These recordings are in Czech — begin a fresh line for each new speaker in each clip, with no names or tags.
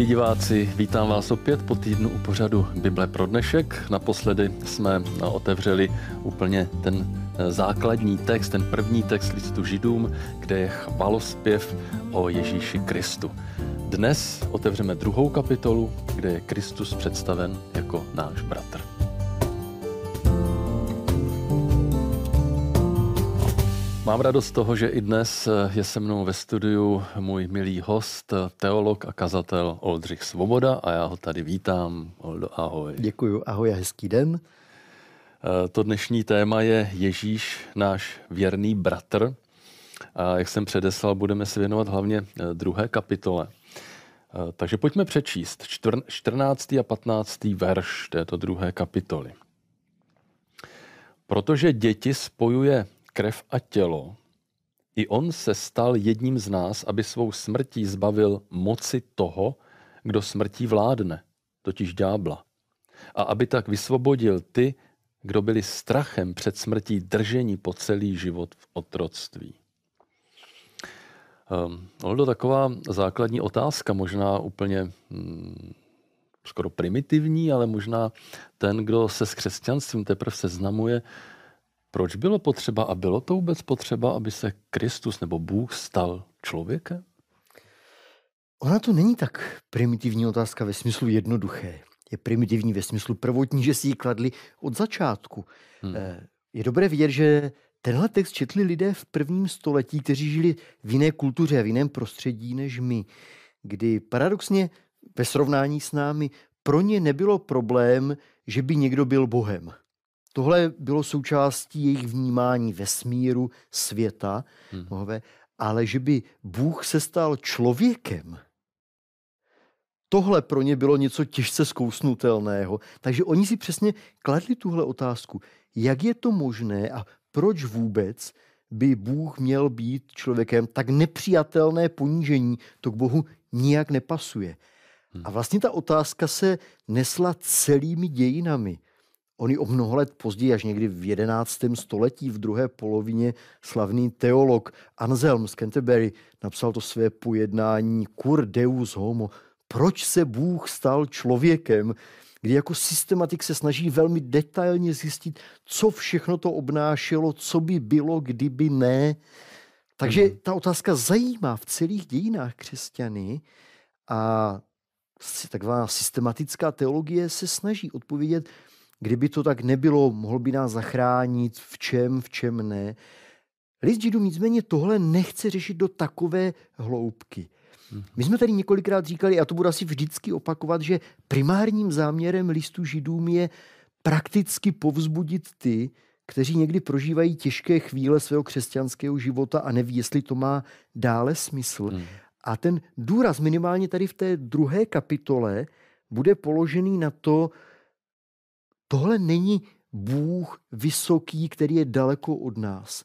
Milí diváci, vítám vás opět po týdnu u pořadu Bible pro dnešek. Naposledy jsme otevřeli úplně ten eh, základní text, ten první text listu Židům, kde je chvalospěv o Ježíši Kristu. Dnes otevřeme druhou kapitolu, kde je Kristus představen jako náš bratr. Mám radost z toho, že i dnes je se mnou ve studiu můj milý host, teolog a kazatel Oldřich Svoboda a já ho tady vítám. Oldo, ahoj.
Děkuji, ahoj a hezký den.
To dnešní téma je Ježíš, náš věrný bratr. A jak jsem předeslal, budeme se věnovat hlavně druhé kapitole. Takže pojďme přečíst 14. a 15. verš této druhé kapitoly. Protože děti spojuje krev a tělo, i on se stal jedním z nás, aby svou smrtí zbavil moci toho, kdo smrtí vládne, totiž ďábla. A aby tak vysvobodil ty, kdo byli strachem před smrtí držení po celý život v otroctví. Um, to taková základní otázka, možná úplně hmm, skoro primitivní, ale možná ten, kdo se s křesťanstvím teprve seznamuje, proč bylo potřeba a bylo to vůbec potřeba, aby se Kristus nebo Bůh stal člověkem?
Ona to není tak primitivní otázka ve smyslu jednoduché. Je primitivní ve smyslu prvotní, že si ji kladli od začátku. Hmm. Eh, je dobré vidět, že tenhle text četli lidé v prvním století, kteří žili v jiné kultuře a v jiném prostředí než my, kdy paradoxně ve srovnání s námi pro ně nebylo problém, že by někdo byl Bohem. Tohle bylo součástí jejich vnímání vesmíru, světa, hmm. Mohové, ale že by Bůh se stal člověkem, tohle pro ně bylo něco těžce zkousnutelného. Takže oni si přesně kladli tuhle otázku. Jak je to možné a proč vůbec by Bůh měl být člověkem? Tak nepřijatelné ponížení to k Bohu nijak nepasuje. Hmm. A vlastně ta otázka se nesla celými dějinami. On o mnoho let později, až někdy v 11. století, v druhé polovině, slavný teolog Anselm z Canterbury napsal to své pojednání Cur Deus Homo. Proč se Bůh stal člověkem? kdy jako systematik se snaží velmi detailně zjistit, co všechno to obnášelo, co by bylo, kdyby ne. Takže mhm. ta otázka zajímá v celých dějinách křesťany a taková systematická teologie se snaží odpovědět, Kdyby to tak nebylo, mohl by nás zachránit, v čem, v čem ne. List Židům nicméně tohle nechce řešit do takové hloubky. Mhm. My jsme tady několikrát říkali, a to budu asi vždycky opakovat, že primárním záměrem listu Židům je prakticky povzbudit ty, kteří někdy prožívají těžké chvíle svého křesťanského života a neví, jestli to má dále smysl. Hmm. A ten důraz minimálně tady v té druhé kapitole bude položený na to, Tohle není Bůh vysoký, který je daleko od nás.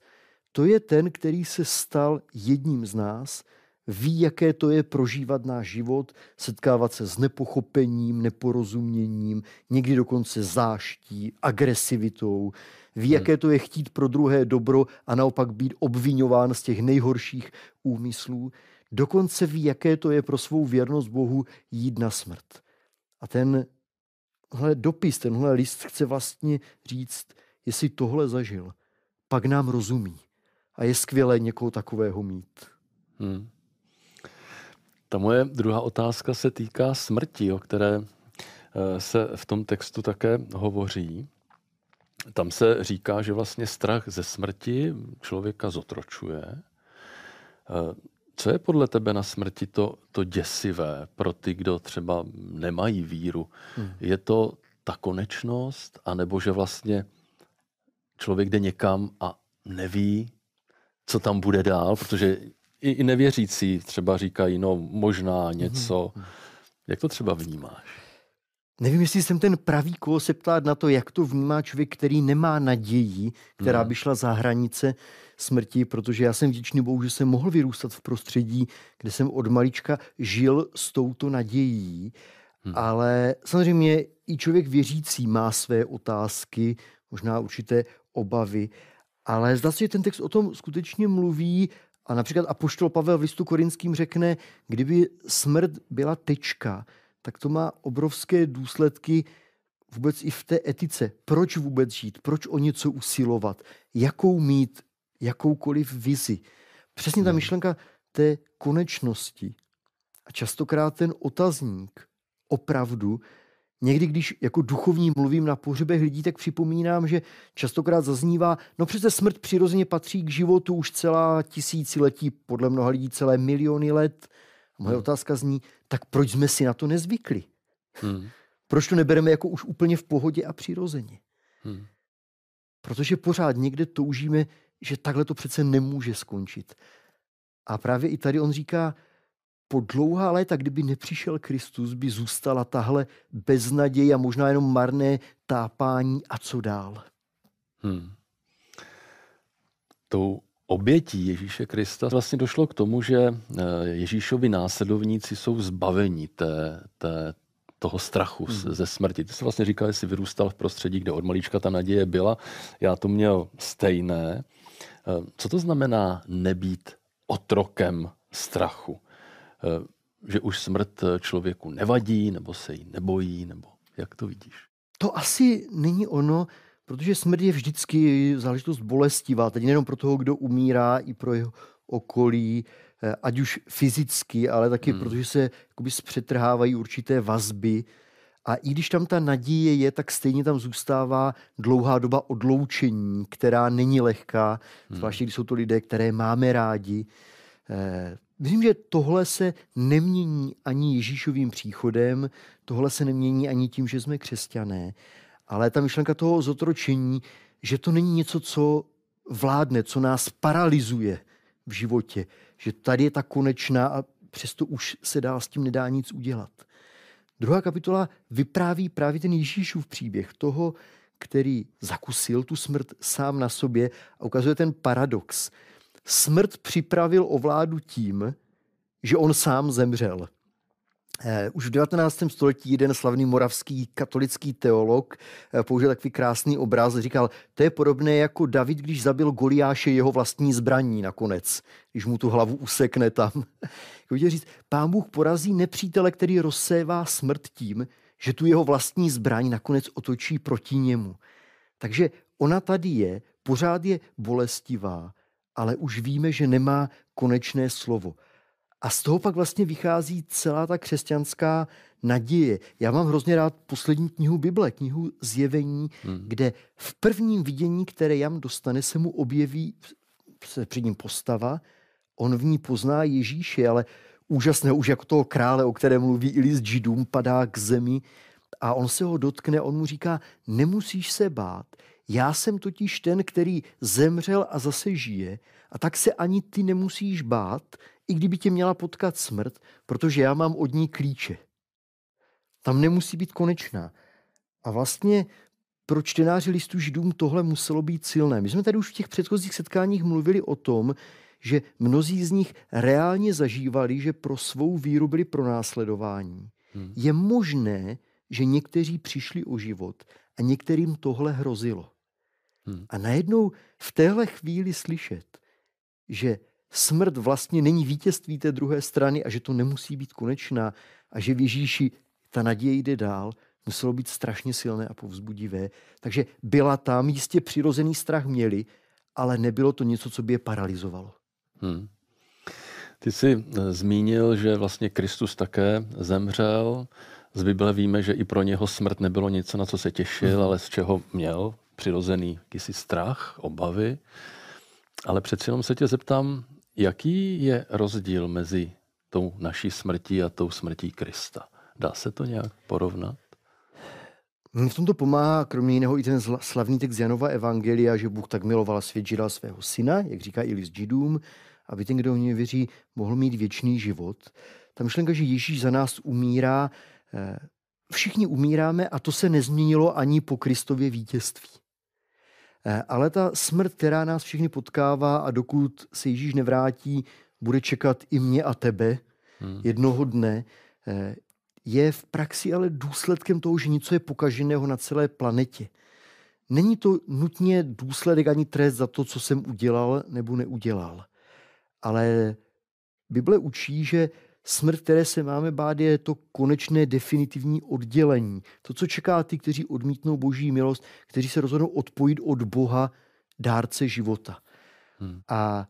To je ten, který se stal jedním z nás, ví, jaké to je prožívat náš život, setkávat se s nepochopením, neporozuměním, někdy dokonce záští, agresivitou. Ví, hmm. jaké to je chtít pro druhé dobro a naopak být obvinován z těch nejhorších úmyslů. Dokonce ví, jaké to je pro svou věrnost Bohu jít na smrt. A ten tenhle dopis, tenhle list chce vlastně říct, jestli tohle zažil, pak nám rozumí. A je skvělé někoho takového mít. Hmm.
Ta moje druhá otázka se týká smrti, o které eh, se v tom textu také hovoří. Tam se říká, že vlastně strach ze smrti člověka zotročuje. Co je podle tebe na smrti to, to děsivé pro ty, kdo třeba nemají víru? Hmm. Je to ta konečnost, anebo že vlastně člověk jde někam a neví, co tam bude dál, protože i, i nevěřící třeba říkají, no možná něco. Hmm. Jak to třeba vnímáš?
Nevím, jestli jsem ten pravý, koho se ptát na to, jak to vnímá člověk, který nemá naději, která hmm. by šla za hranice smrti, protože já jsem vděčný Bohu, že jsem mohl vyrůstat v prostředí, kde jsem od malička žil s touto nadějí. Hmm. Ale samozřejmě i člověk věřící má své otázky, možná určité obavy, ale zdá se, že ten text o tom skutečně mluví A například Apoštol Pavel v listu korinským řekne, kdyby smrt byla tečka, tak to má obrovské důsledky vůbec i v té etice. Proč vůbec žít? Proč o něco usilovat? Jakou mít jakoukoliv vizi? Přesně ta hmm. myšlenka té konečnosti. A častokrát ten otazník opravdu Někdy, když jako duchovní mluvím na pohřebech lidí, tak připomínám, že častokrát zaznívá, no přece smrt přirozeně patří k životu už celá tisíciletí, podle mnoha lidí celé miliony let. A moje hmm. otázka zní, tak proč jsme si na to nezvykli? Hmm. Proč to nebereme jako už úplně v pohodě a přirozeně? Hmm. Protože pořád někde toužíme, že takhle to přece nemůže skončit. A právě i tady on říká, po dlouhá léta, kdyby nepřišel Kristus, by zůstala tahle beznaděj a možná jenom marné tápání a co dál. Hmm.
Tou obětí Ježíše Krista vlastně došlo k tomu, že eh, Ježíšovi následovníci jsou zbaveni té, té, toho strachu hmm. ze smrti. Ty jsi vlastně říkal, že jsi vyrůstal v prostředí, kde od malička ta naděje byla. Já to měl stejné. Eh, co to znamená nebýt otrokem strachu? Eh, že už smrt člověku nevadí, nebo se jí nebojí, nebo jak to vidíš?
To asi není ono, protože smrt je vždycky záležitost bolestivá, teď nejenom pro toho, kdo umírá, i pro jeho okolí, eh, ať už fyzicky, ale taky hmm. protože se jakoby zpřetrhávají určité vazby. A i když tam ta naděje je, tak stejně tam zůstává dlouhá doba odloučení, která není lehká, hmm. zvláště když jsou to lidé, které máme rádi. Eh, Myslím, že tohle se nemění ani Ježíšovým příchodem, tohle se nemění ani tím, že jsme křesťané, ale ta myšlenka toho zotročení, že to není něco, co vládne, co nás paralizuje v životě, že tady je ta konečná a přesto už se dá s tím nedá nic udělat. Druhá kapitola vypráví právě ten Ježíšův příběh toho, který zakusil tu smrt sám na sobě a ukazuje ten paradox, smrt připravil o vládu tím, že on sám zemřel. Eh, už v 19. století jeden slavný moravský katolický teolog eh, použil takový krásný obraz. Říkal, to je podobné jako David, když zabil Goliáše jeho vlastní zbraní nakonec, když mu tu hlavu usekne tam. Chtěl říct, pán Bůh porazí nepřítele, který rozsévá smrt tím, že tu jeho vlastní zbraň nakonec otočí proti němu. Takže ona tady je, pořád je bolestivá, ale už víme, že nemá konečné slovo. A z toho pak vlastně vychází celá ta křesťanská naděje. Já mám hrozně rád poslední knihu Bible, knihu Zjevení, hmm. kde v prvním vidění, které Jan dostane, se mu objeví se před ním postava, on v ní pozná Ježíše, ale úžasné už jako toho krále, o kterém mluví i list židům, padá k zemi a on se ho dotkne, on mu říká, nemusíš se bát, já jsem totiž ten, který zemřel a zase žije a tak se ani ty nemusíš bát, i kdyby tě měla potkat smrt, protože já mám od ní klíče. Tam nemusí být konečná. A vlastně pro čtenáři listu židům tohle muselo být silné. My jsme tady už v těch předchozích setkáních mluvili o tom, že mnozí z nich reálně zažívali, že pro svou víru byli pronásledováni. Hmm. Je možné, že někteří přišli o život a některým tohle hrozilo. Hmm. A najednou v téhle chvíli slyšet, že smrt vlastně není vítězství té druhé strany a že to nemusí být konečná a že v Ježíši ta naděje jde dál, muselo být strašně silné a povzbudivé. Takže byla tam, jistě přirozený strach měli, ale nebylo to něco, co by je paralizovalo. Hmm.
Ty jsi eh, zmínil, že vlastně Kristus také zemřel. Z Bible víme, že i pro něho smrt nebylo něco, na co se těšil, hmm. ale z čeho měl přirozený jakýsi strach, obavy. Ale přeci jenom se tě zeptám, jaký je rozdíl mezi tou naší smrtí a tou smrtí Krista? Dá se to nějak porovnat?
V tomto pomáhá kromě jiného i ten slavný text Janova Evangelia, že Bůh tak miloval svět, že dal svého syna, jak říká i list židům, aby ten, kdo v něj věří, mohl mít věčný život. Ta myšlenka, že Ježíš za nás umírá, eh, všichni umíráme a to se nezměnilo ani po Kristově vítězství. Eh, ale ta smrt, která nás všichni potkává a dokud se Ježíš nevrátí, bude čekat i mě a tebe hmm. jednoho dne, eh, je v praxi ale důsledkem toho, že něco je pokaženého na celé planetě. Není to nutně důsledek ani trest za to, co jsem udělal nebo neudělal. ale Bible učí, že smrt, které se máme bát, je to konečné definitivní oddělení. To, co čeká ty, kteří odmítnou boží milost, kteří se rozhodnou odpojit od Boha, dárce života. Hmm. A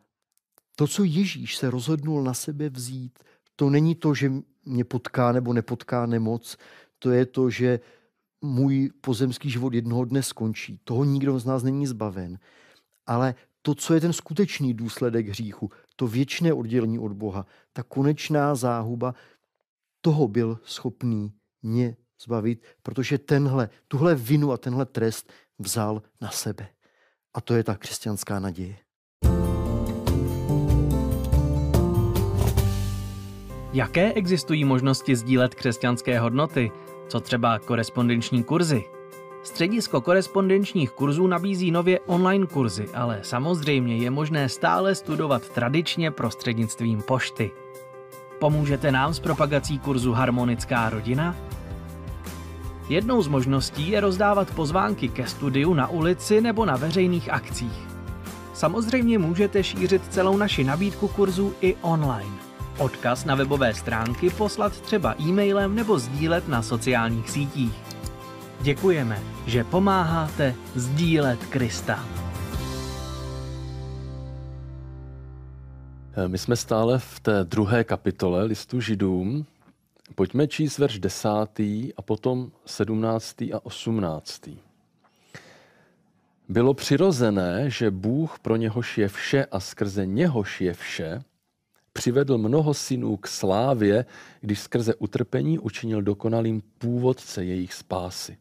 to, co Ježíš se rozhodnul na sebe vzít, to není to, že mě potká nebo nepotká nemoc, to je to, že můj pozemský život jednoho dne skončí. Toho nikdo z nás není zbaven. Ale to, co je ten skutečný důsledek hříchu, to věčné oddělení od Boha, ta konečná záhuba, toho byl schopný mě zbavit, protože tenhle, tuhle vinu a tenhle trest vzal na sebe. A to je ta křesťanská naděje.
Jaké existují možnosti sdílet křesťanské hodnoty? Co třeba korespondenční kurzy? Středisko korespondenčních kurzů nabízí nově online kurzy, ale samozřejmě je možné stále studovat tradičně prostřednictvím pošty. Pomůžete nám s propagací kurzu Harmonická rodina? Jednou z možností je rozdávat pozvánky ke studiu na ulici nebo na veřejných akcích. Samozřejmě můžete šířit celou naši nabídku kurzů i online. Odkaz na webové stránky poslat třeba e-mailem nebo sdílet na sociálních sítích. Děkujeme, že pomáháte sdílet Krista.
My jsme stále v té druhé kapitole listu Židům. Pojďme číst verš desátý a potom sedmnáctý a osmnáctý. Bylo přirozené, že Bůh pro něhož je vše a skrze něhož je vše, přivedl mnoho synů k slávě, když skrze utrpení učinil dokonalým původce jejich spásy.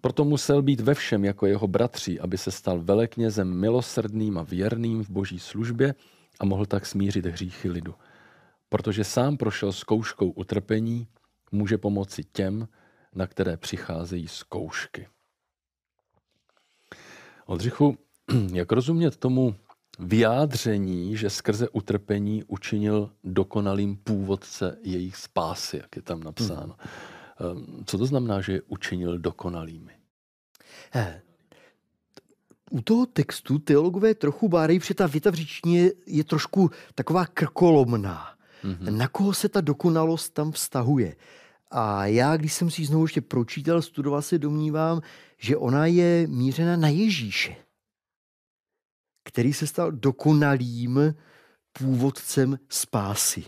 Proto musel být ve všem jako jeho bratři, aby se stal veleknězem milosrdným a věrným v boží službě a mohl tak smířit hříchy lidu. Protože sám prošel zkouškou utrpení, může pomoci těm, na které přicházejí zkoušky. Oldřichu, jak rozumět tomu vyjádření, že skrze utrpení učinil dokonalým původce jejich spásy, jak je tam napsáno. Hmm. Co to znamená, že je učinil dokonalými?
Eh, u toho textu teologové trochu bárají, že ta věta v říčně je trošku taková krkolomná. Mm-hmm. Na koho se ta dokonalost tam vztahuje? A já, když jsem si ji znovu ještě pročítal, studoval, se domnívám, že ona je mířena na Ježíše který se stal dokonalým původcem spásy.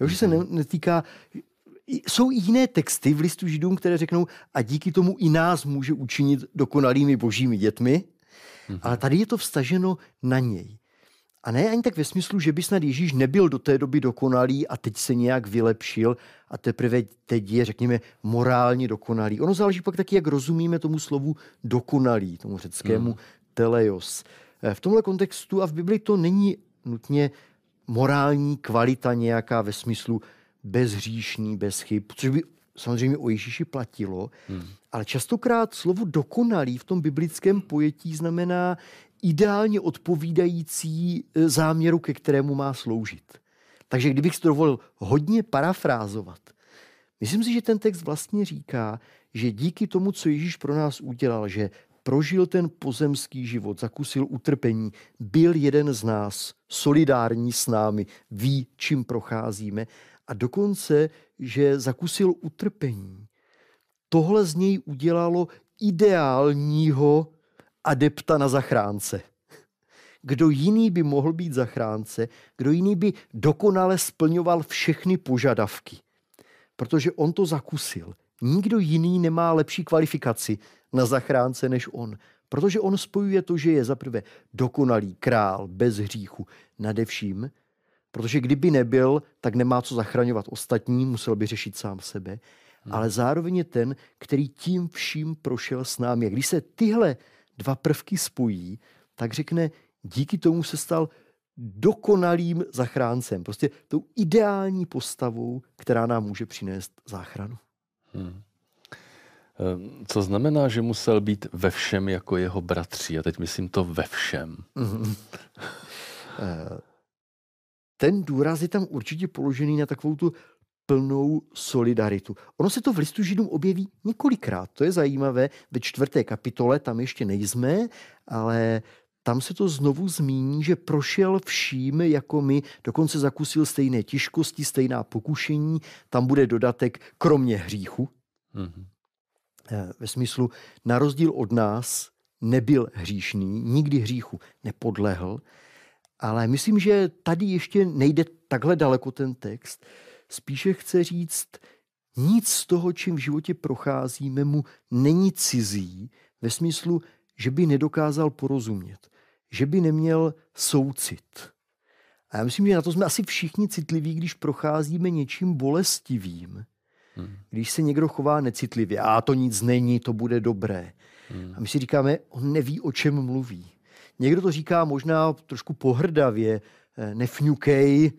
Jo, že se mhm. netýká jsou i jiné texty v listu židům, které řeknou, a díky tomu i nás může učinit dokonalými božími dětmi, mm-hmm. ale tady je to vstaženo na něj. A ne ani tak ve smyslu, že by snad Ježíš nebyl do té doby dokonalý a teď se nějak vylepšil a teprve teď je, řekněme, morálně dokonalý. Ono záleží pak taky, jak rozumíme tomu slovu dokonalý, tomu řeckému mm. teleios. Eh, v tomhle kontextu a v Bibli to není nutně morální kvalita nějaká ve smyslu bezhříšný, bez chyb, což by samozřejmě o Ježíši platilo, hmm. ale častokrát slovo dokonalý v tom biblickém pojetí znamená ideálně odpovídající eh, záměru, ke kterému má sloužit. Takže kdybych si dovolil hodně parafrázovat, myslím si, že ten text vlastně říká, že díky tomu, co Ježíš pro nás udělal, že prožil ten pozemský život, zakusil utrpení, byl jeden z nás, solidární s námi, ví, čím procházíme a dokonce, že zakusil utrpení. Tohle z něj udělalo ideálního adepta na zachránce. Kdo jiný by mohl být zachránce, kdo jiný by dokonale splňoval všechny požadavky. Protože on to zakusil. Nikdo jiný nemá lepší kvalifikaci na zachránce než on. Protože on spojuje to, že je zaprvé dokonalý král bez hříchu nade vším, protože kdyby nebyl, tak nemá co zachraňovat ostatní, musel by řešit sám sebe, hmm. ale zároveň je ten, který tím vším prošel s námi. A když se tyhle dva prvky spojí, tak řekne, díky tomu se stal dokonalým zachráncem, prostě tou ideální postavou, která nám může přinést záchranu. Hmm.
Ehm, co znamená, že musel být ve všem jako jeho bratři? A teď myslím to ve všem. Mhm.
Ten důraz je tam určitě položený na takovou tu plnou solidaritu. Ono se to v listu Židům objeví několikrát. To je zajímavé. Ve čtvrté kapitole tam ještě nejsme, ale tam se to znovu zmíní, že prošel vším jako my, dokonce zakusil stejné těžkosti, stejná pokušení, tam bude dodatek kromě hříchu. Mm-hmm. Ve smyslu, na rozdíl od nás nebyl hříšný, nikdy hříchu nepodlehl, ale myslím, že tady ještě nejde takhle daleko ten text. Spíše chce říct, nic z toho, čím v životě procházíme, mu není cizí, ve smyslu, že by nedokázal porozumět, že by neměl soucit. A já myslím, že na to jsme asi všichni citliví, když procházíme něčím bolestivým. Hmm. Když se někdo chová necitlivě, a to nic není, to bude dobré. Hmm. A my si říkáme, on neví, o čem mluví. Někdo to říká možná trošku pohrdavě, eh, nefňukej,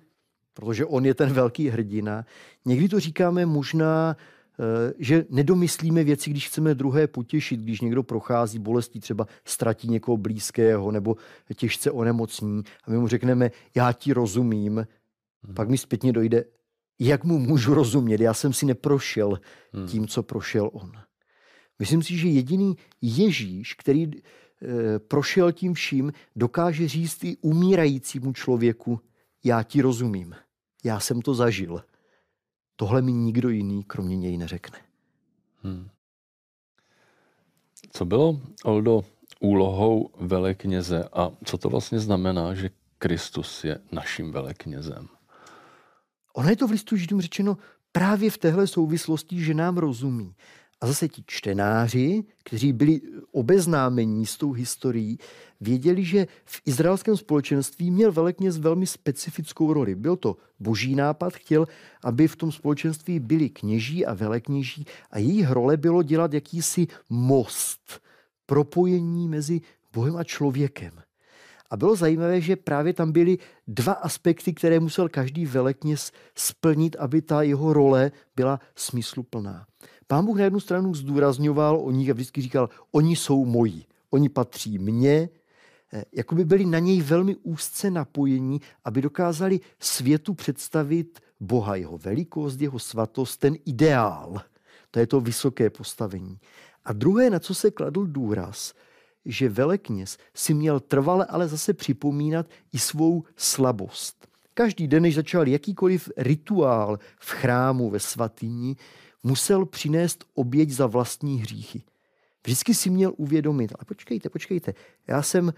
protože on je ten velký hrdina. Někdy to říkáme možná, eh, že nedomyslíme věci, když chceme druhé potěšit, když někdo prochází bolestí, třeba ztratí někoho blízkého nebo těžce onemocní a my mu řekneme, já ti rozumím, hmm. pak mi zpětně dojde, jak mu můžu rozumět, já jsem si neprošel hmm. tím, co prošel on. Myslím si, že jediný Ježíš, který prošel tím vším, dokáže říct i umírajícímu člověku, já ti rozumím, já jsem to zažil. Tohle mi nikdo jiný kromě něj neřekne. Hmm.
Co bylo, Oldo, úlohou velekněze a co to vlastně znamená, že Kristus je naším veleknězem?
Ono je to v listu Židům řečeno právě v téhle souvislosti, že nám rozumí. A zase ti čtenáři, kteří byli obeznámení s tou historií, věděli, že v izraelském společenství měl velekněz velmi specifickou roli. Byl to boží nápad, chtěl, aby v tom společenství byli kněží a velekněží a jejich role bylo dělat jakýsi most, propojení mezi Bohem a člověkem. A bylo zajímavé, že právě tam byly dva aspekty, které musel každý velekněz splnit, aby ta jeho role byla smysluplná. Pán Bůh na jednu stranu zdůrazňoval o nich a vždycky říkal, oni jsou moji, oni patří mně, eh, jako by byli na něj velmi úzce napojení, aby dokázali světu představit Boha, jeho velikost, jeho svatost, ten ideál. To je to vysoké postavení. A druhé, na co se kladl důraz, že velekněz si měl trvale ale zase připomínat i svou slabost. Každý den, než začal jakýkoliv rituál v chrámu ve svatyni, musel přinést oběť za vlastní hříchy. Vždycky si měl uvědomit, ale počkejte, počkejte, já jsem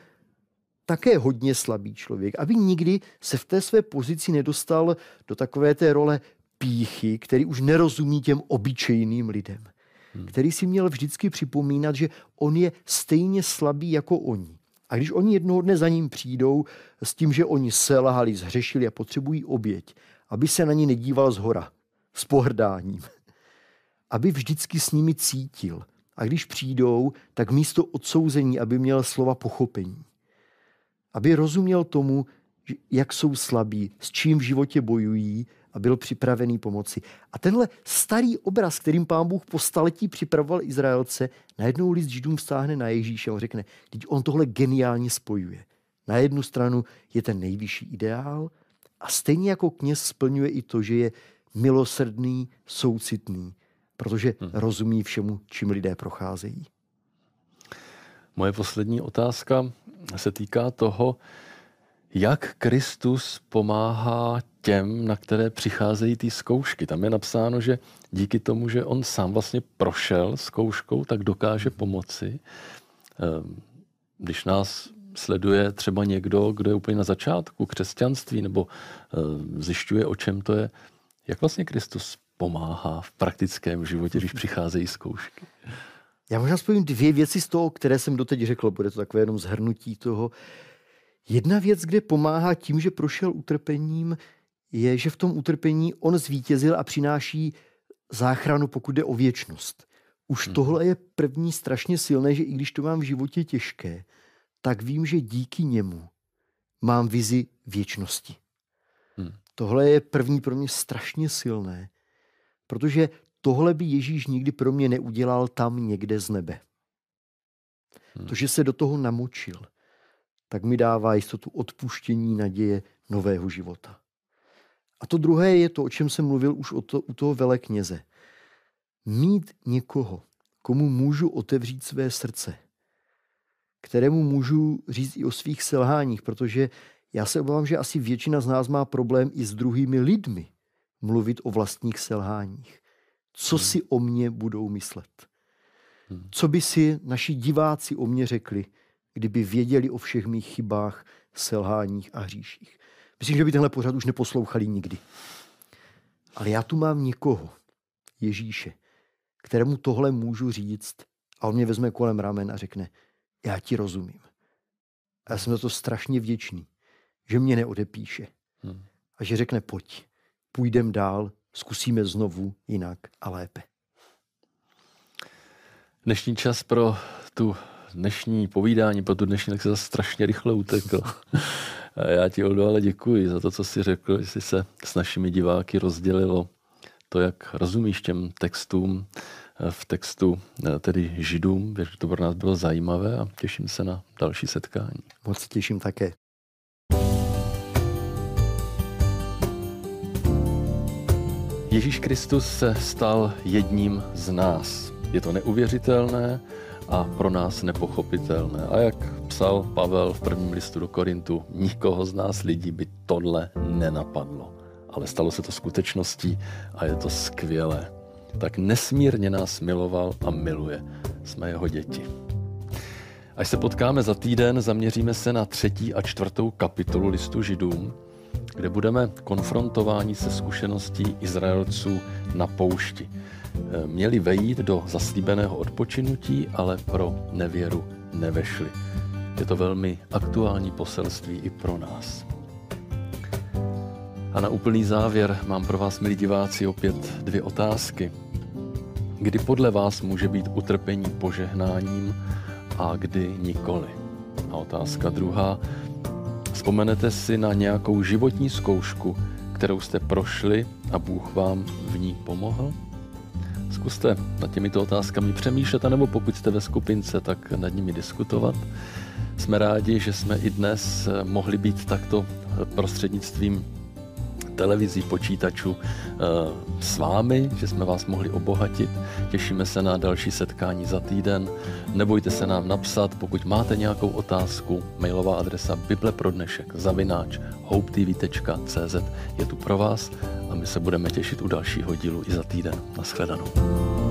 také hodně slabý člověk, aby nikdy se v té své pozici nedostal do takové té role píchy, který už nerozumí těm obyčejným lidem. Hmm. Který si měl vždycky připomínat, že on je stejně slabý jako oni. A když oni jednoho dne za ním přijdou s tím, že oni selhali, zhřešili a potřebují oběť, aby se na ní nedíval z hora, s pohrdáním, aby vždycky s nimi cítil. A když přijdou, tak místo odsouzení, aby měl slova pochopení. Aby rozuměl tomu, jak jsou slabí, s čím v životě bojují a byl připravený pomoci. A tenhle starý obraz, kterým pán Bůh po staletí připravoval Izraelce, najednou list Židům vstáhne na Ježíše a on řekne, teď on tohle geniálně spojuje. Na jednu stranu je ten nejvyšší ideál a stejně jako kněz splňuje i to, že je milosrdný, soucitný, protože hmm. rozumí všemu, čím lidé procházejí.
Moje poslední otázka se týká toho, jak Kristus pomáhá těm, na které přicházejí ty zkoušky. Tam je napsáno, že díky tomu, že on sám vlastně prošel zkouškou, tak dokáže pomoci. Ehm, když nás sleduje třeba někdo, kdo je úplně na začátku křesťanství nebo ehm, zjišťuje, o čem to je, jak vlastně Kristus pomáhá v praktickém životě, když přicházejí zkoušky?
Já možná spojím dvě věci z toho, které jsem doteď řekl, bude to takové jenom zhrnutí toho. Jedna věc, kde pomáhá tím, že prošel utrpením, je, že v tom utrpení on zvítězil a přináší záchranu, pokud jde o věčnost. Už hmm. tohle je první strašně silné, že i když to mám v životě těžké, tak vím, že díky němu mám vizi věčnosti. Hmm. Tohle je první pro mě strašně silné, protože tohle by Ježíš nikdy pro mě neudělal tam někde z nebe. Hmm. To, že se do toho namočil, tak mi dává jistotu odpuštění naděje nového života. A to druhé je to, o čem jsem mluvil už o to, u toho velekněze. Mít někoho, komu můžu otevřít své srdce, kterému můžu říct i o svých selháních, protože já se obávám, že asi většina z nás má problém i s druhými lidmi mluvit o vlastních selháních. Co hmm. si o mě budou myslet? Hmm. Co by si naši diváci o mě řekli, kdyby věděli o všech mých chybách, selháních a hříších? Myslím, že by tenhle pořad už neposlouchali nikdy. Ale já tu mám někoho, Ježíše, kterému tohle můžu říct a on mě vezme kolem ramen a řekne, já ti rozumím. A já jsem za to strašně vděčný, že mě neodepíše. Hmm. A že řekne, pojď, půjdem dál, zkusíme znovu jinak a lépe.
Dnešní čas pro tu dnešní povídání, pro tu dnešní lekci zase strašně rychle utekl. A já ti, Oldo, ale děkuji za to, co jsi řekl, že jsi se s našimi diváky rozdělilo to, jak rozumíš těm textům, v textu tedy Židům. Věřím, že to pro nás bylo zajímavé a těším se na další setkání.
Moc se těším také.
Ježíš Kristus se stal jedním z nás. Je to neuvěřitelné a pro nás nepochopitelné. A jak psal Pavel v prvním listu do Korintu, nikoho z nás lidí by tohle nenapadlo. Ale stalo se to skutečností a je to skvělé tak nesmírně nás miloval a miluje. Jsme jeho děti. Až se potkáme za týden, zaměříme se na třetí a čtvrtou kapitolu listu Židům, kde budeme konfrontováni se zkušeností Izraelců na poušti. Měli vejít do zaslíbeného odpočinutí, ale pro nevěru nevešli. Je to velmi aktuální poselství i pro nás. A na úplný závěr mám pro vás, milí diváci, opět dvě otázky. Kdy podle vás může být utrpení požehnáním a kdy nikoli? A otázka druhá. Vzpomenete si na nějakou životní zkoušku, kterou jste prošli a Bůh vám v ní pomohl? Zkuste nad těmito otázkami přemýšlet, nebo pokud jste ve skupince, tak nad nimi diskutovat. Jsme rádi, že jsme i dnes mohli být takto prostřednictvím televizí, počítačů eh, s vámi, že jsme vás mohli obohatit. Těšíme se na další setkání za týden. Nebojte se nám napsat, pokud máte nějakou otázku, mailová adresa bibleprodnešek zavináč hopetv.cz je tu pro vás a my se budeme těšit u dalšího dílu i za týden. Naschledanou.